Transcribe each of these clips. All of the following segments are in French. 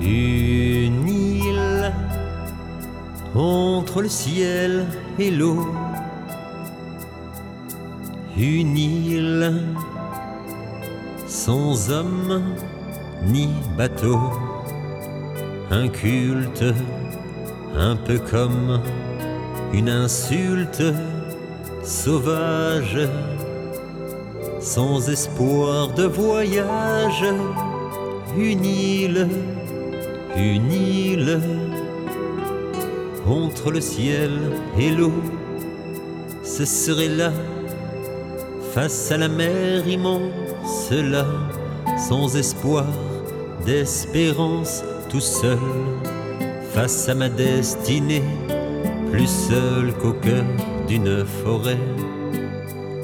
une île entre le ciel et l'eau, une île sans homme ni bateau, un culte un peu comme une insulte sauvage, sans espoir de voyage, une île une île entre le ciel et l'eau, ce serait là, face à la mer immense, là, sans espoir d'espérance, tout seul, face à ma destinée, plus seul qu'au cœur d'une forêt.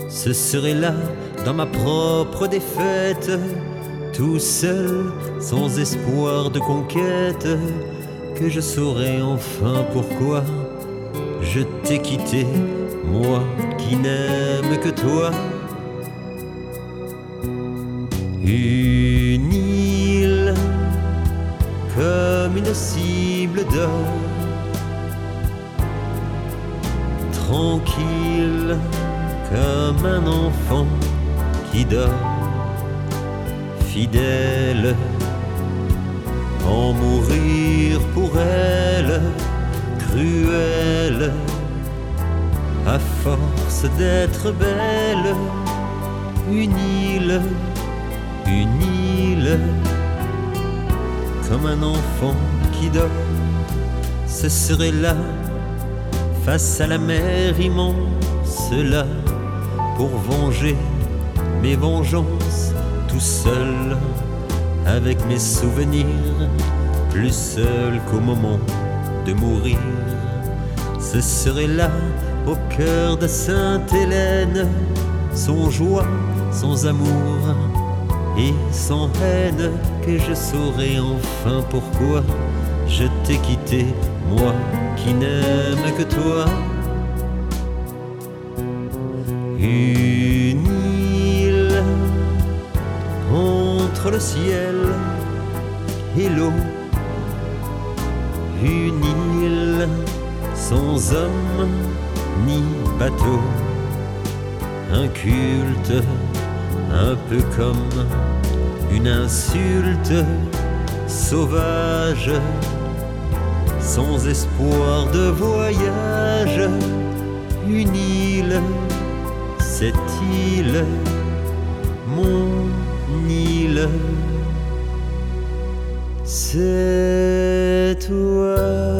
Ce serait là, dans ma propre défaite, tout seul, sans espoir de conquête, que je saurais enfin pourquoi je t'ai quitté, moi qui n'aime que toi. Une île comme une cible d'or, tranquille comme un enfant qui dort, fidèle. En mourir pour elle, cruelle, à force d'être belle, une île, une île, comme un enfant qui dort, ce serait là, face à la mer immense, là, pour venger mes vengeances, seul avec mes souvenirs, plus seul qu'au moment de mourir. Ce serait là, au cœur de Sainte-Hélène, sans joie, sans amour et sans haine, que je saurais enfin pourquoi je t'ai quitté, moi qui n'aime que toi. Le ciel et l'eau, une île sans homme ni bateau, un culte un peu comme une insulte sauvage, sans espoir de voyage, une île, cette île, mon c'est toi.